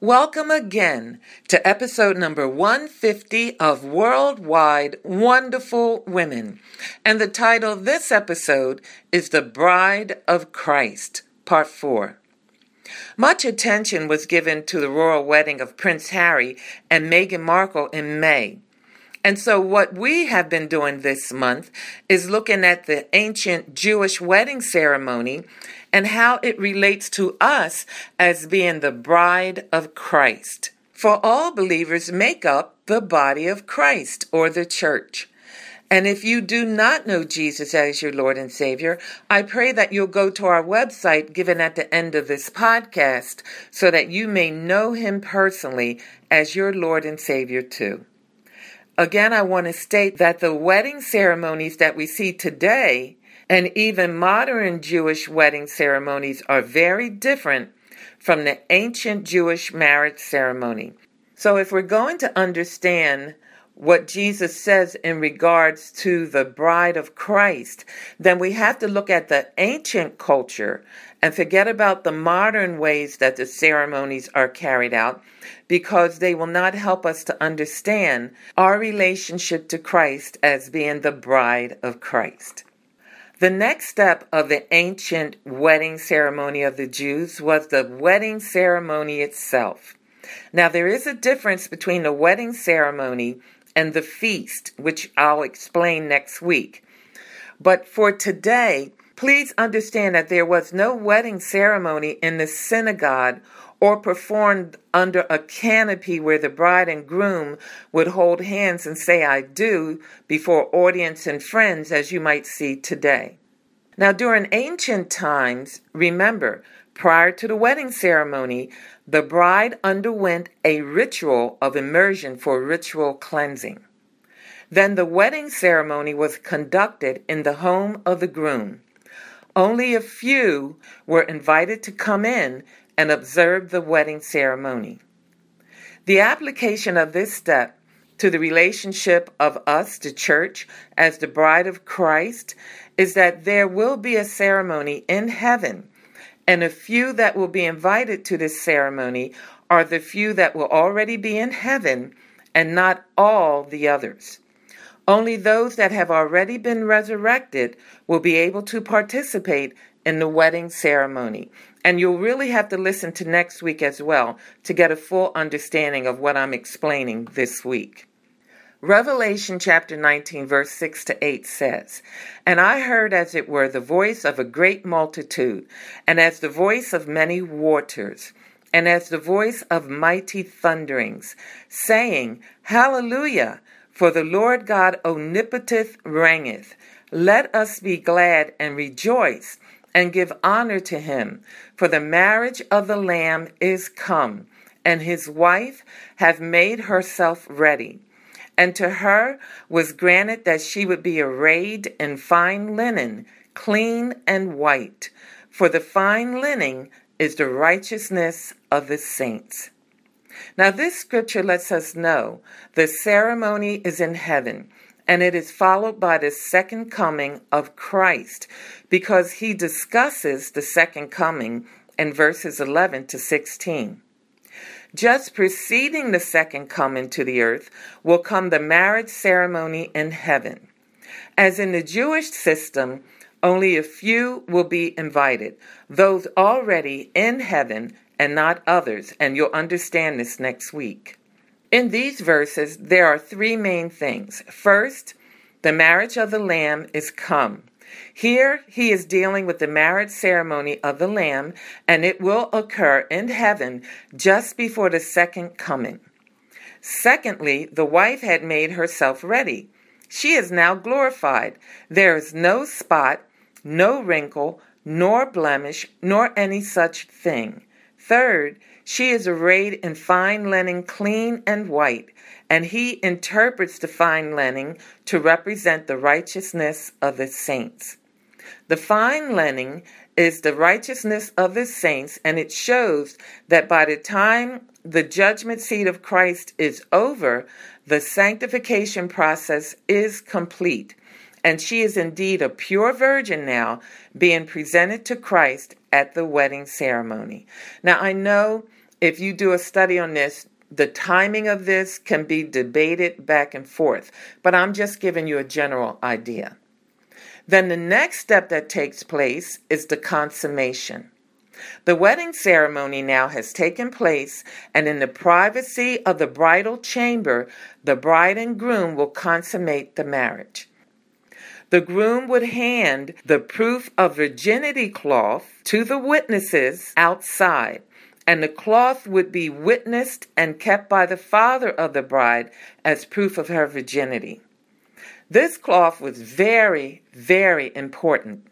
Welcome again to episode number 150 of Worldwide Wonderful Women. And the title of this episode is The Bride of Christ, Part 4. Much attention was given to the royal wedding of Prince Harry and Meghan Markle in May. And so, what we have been doing this month is looking at the ancient Jewish wedding ceremony and how it relates to us as being the bride of Christ. For all believers make up the body of Christ or the church. And if you do not know Jesus as your Lord and Savior, I pray that you'll go to our website given at the end of this podcast so that you may know him personally as your Lord and Savior too. Again, I want to state that the wedding ceremonies that we see today and even modern Jewish wedding ceremonies are very different from the ancient Jewish marriage ceremony. So, if we're going to understand what Jesus says in regards to the bride of Christ, then we have to look at the ancient culture and forget about the modern ways that the ceremonies are carried out because they will not help us to understand our relationship to Christ as being the bride of Christ. The next step of the ancient wedding ceremony of the Jews was the wedding ceremony itself. Now, there is a difference between the wedding ceremony and the feast, which I'll explain next week. But for today, please understand that there was no wedding ceremony in the synagogue or performed under a canopy where the bride and groom would hold hands and say, I do, before audience and friends, as you might see today. Now, during ancient times, remember, prior to the wedding ceremony, the bride underwent a ritual of immersion for ritual cleansing. Then the wedding ceremony was conducted in the home of the groom. Only a few were invited to come in and observe the wedding ceremony. The application of this step to the relationship of us, to church, as the bride of Christ, is that there will be a ceremony in heaven, and a few that will be invited to this ceremony are the few that will already be in heaven, and not all the others. Only those that have already been resurrected will be able to participate in the wedding ceremony. And you'll really have to listen to next week as well to get a full understanding of what I'm explaining this week. Revelation chapter 19, verse 6 to 8 says, And I heard as it were the voice of a great multitude, and as the voice of many waters, and as the voice of mighty thunderings, saying, Hallelujah! For the Lord God omnipotent reigneth. Let us be glad and rejoice and give honor to him, for the marriage of the Lamb is come, and his wife hath made herself ready. And to her was granted that she would be arrayed in fine linen, clean and white, for the fine linen is the righteousness of the saints. Now, this scripture lets us know the ceremony is in heaven and it is followed by the second coming of Christ because he discusses the second coming in verses 11 to 16. Just preceding the second coming to the earth will come the marriage ceremony in heaven. As in the Jewish system, only a few will be invited, those already in heaven and not others, and you'll understand this next week. In these verses, there are three main things. First, The marriage of the Lamb is come. Here he is dealing with the marriage ceremony of the Lamb, and it will occur in heaven just before the second coming. Secondly, the wife had made herself ready. She is now glorified. There is no spot, no wrinkle, nor blemish, nor any such thing. Third, she is arrayed in fine linen, clean and white, and he interprets the fine linen to represent the righteousness of the saints. The fine linen is the righteousness of the saints, and it shows that by the time the judgment seat of Christ is over, the sanctification process is complete. And she is indeed a pure virgin now, being presented to Christ at the wedding ceremony. Now, I know if you do a study on this, the timing of this can be debated back and forth, but I'm just giving you a general idea. Then the next step that takes place is the consummation. The wedding ceremony now has taken place, and in the privacy of the bridal chamber, the bride and groom will consummate the marriage. The groom would hand the proof of virginity cloth to the witnesses outside, and the cloth would be witnessed and kept by the father of the bride as proof of her virginity. This cloth was very, very important.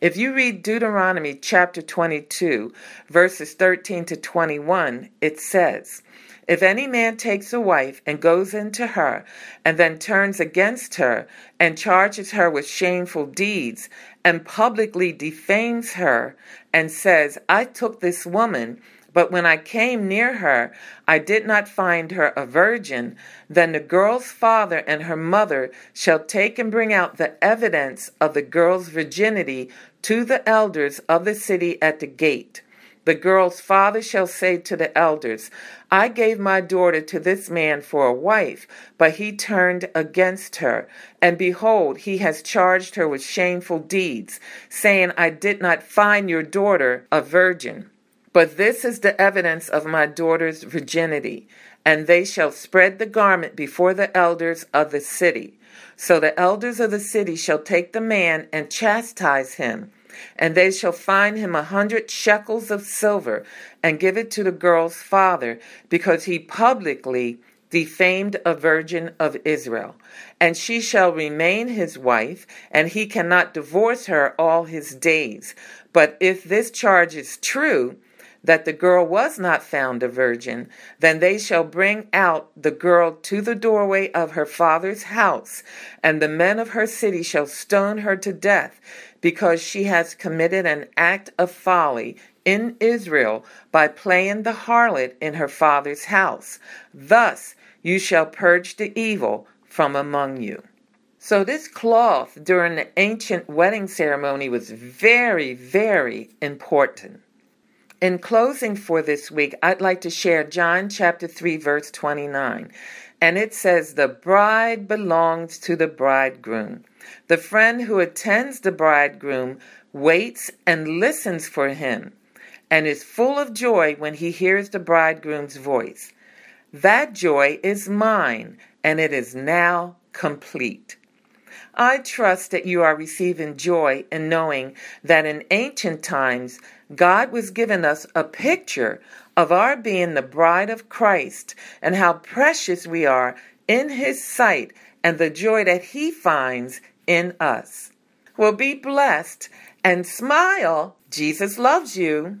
If you read Deuteronomy chapter 22, verses 13 to 21, it says, If any man takes a wife and goes into her, and then turns against her, and charges her with shameful deeds, and publicly defames her, and says, I took this woman, but when I came near her, I did not find her a virgin. Then the girl's father and her mother shall take and bring out the evidence of the girl's virginity to the elders of the city at the gate. The girl's father shall say to the elders, I gave my daughter to this man for a wife, but he turned against her. And behold, he has charged her with shameful deeds, saying, I did not find your daughter a virgin. But this is the evidence of my daughter's virginity. And they shall spread the garment before the elders of the city. So the elders of the city shall take the man and chastise him. And they shall fine him a hundred shekels of silver and give it to the girl's father, because he publicly defamed a virgin of Israel. And she shall remain his wife, and he cannot divorce her all his days. But if this charge is true, that the girl was not found a virgin, then they shall bring out the girl to the doorway of her father's house, and the men of her city shall stone her to death, because she has committed an act of folly in Israel by playing the harlot in her father's house. Thus you shall purge the evil from among you. So, this cloth during the ancient wedding ceremony was very, very important. In closing for this week, I'd like to share John chapter 3, verse 29. And it says, The bride belongs to the bridegroom. The friend who attends the bridegroom waits and listens for him and is full of joy when he hears the bridegroom's voice. That joy is mine, and it is now complete. I trust that you are receiving joy in knowing that in ancient times God was giving us a picture of our being the bride of Christ and how precious we are in His sight and the joy that He finds in us. Well, be blessed and smile. Jesus loves you.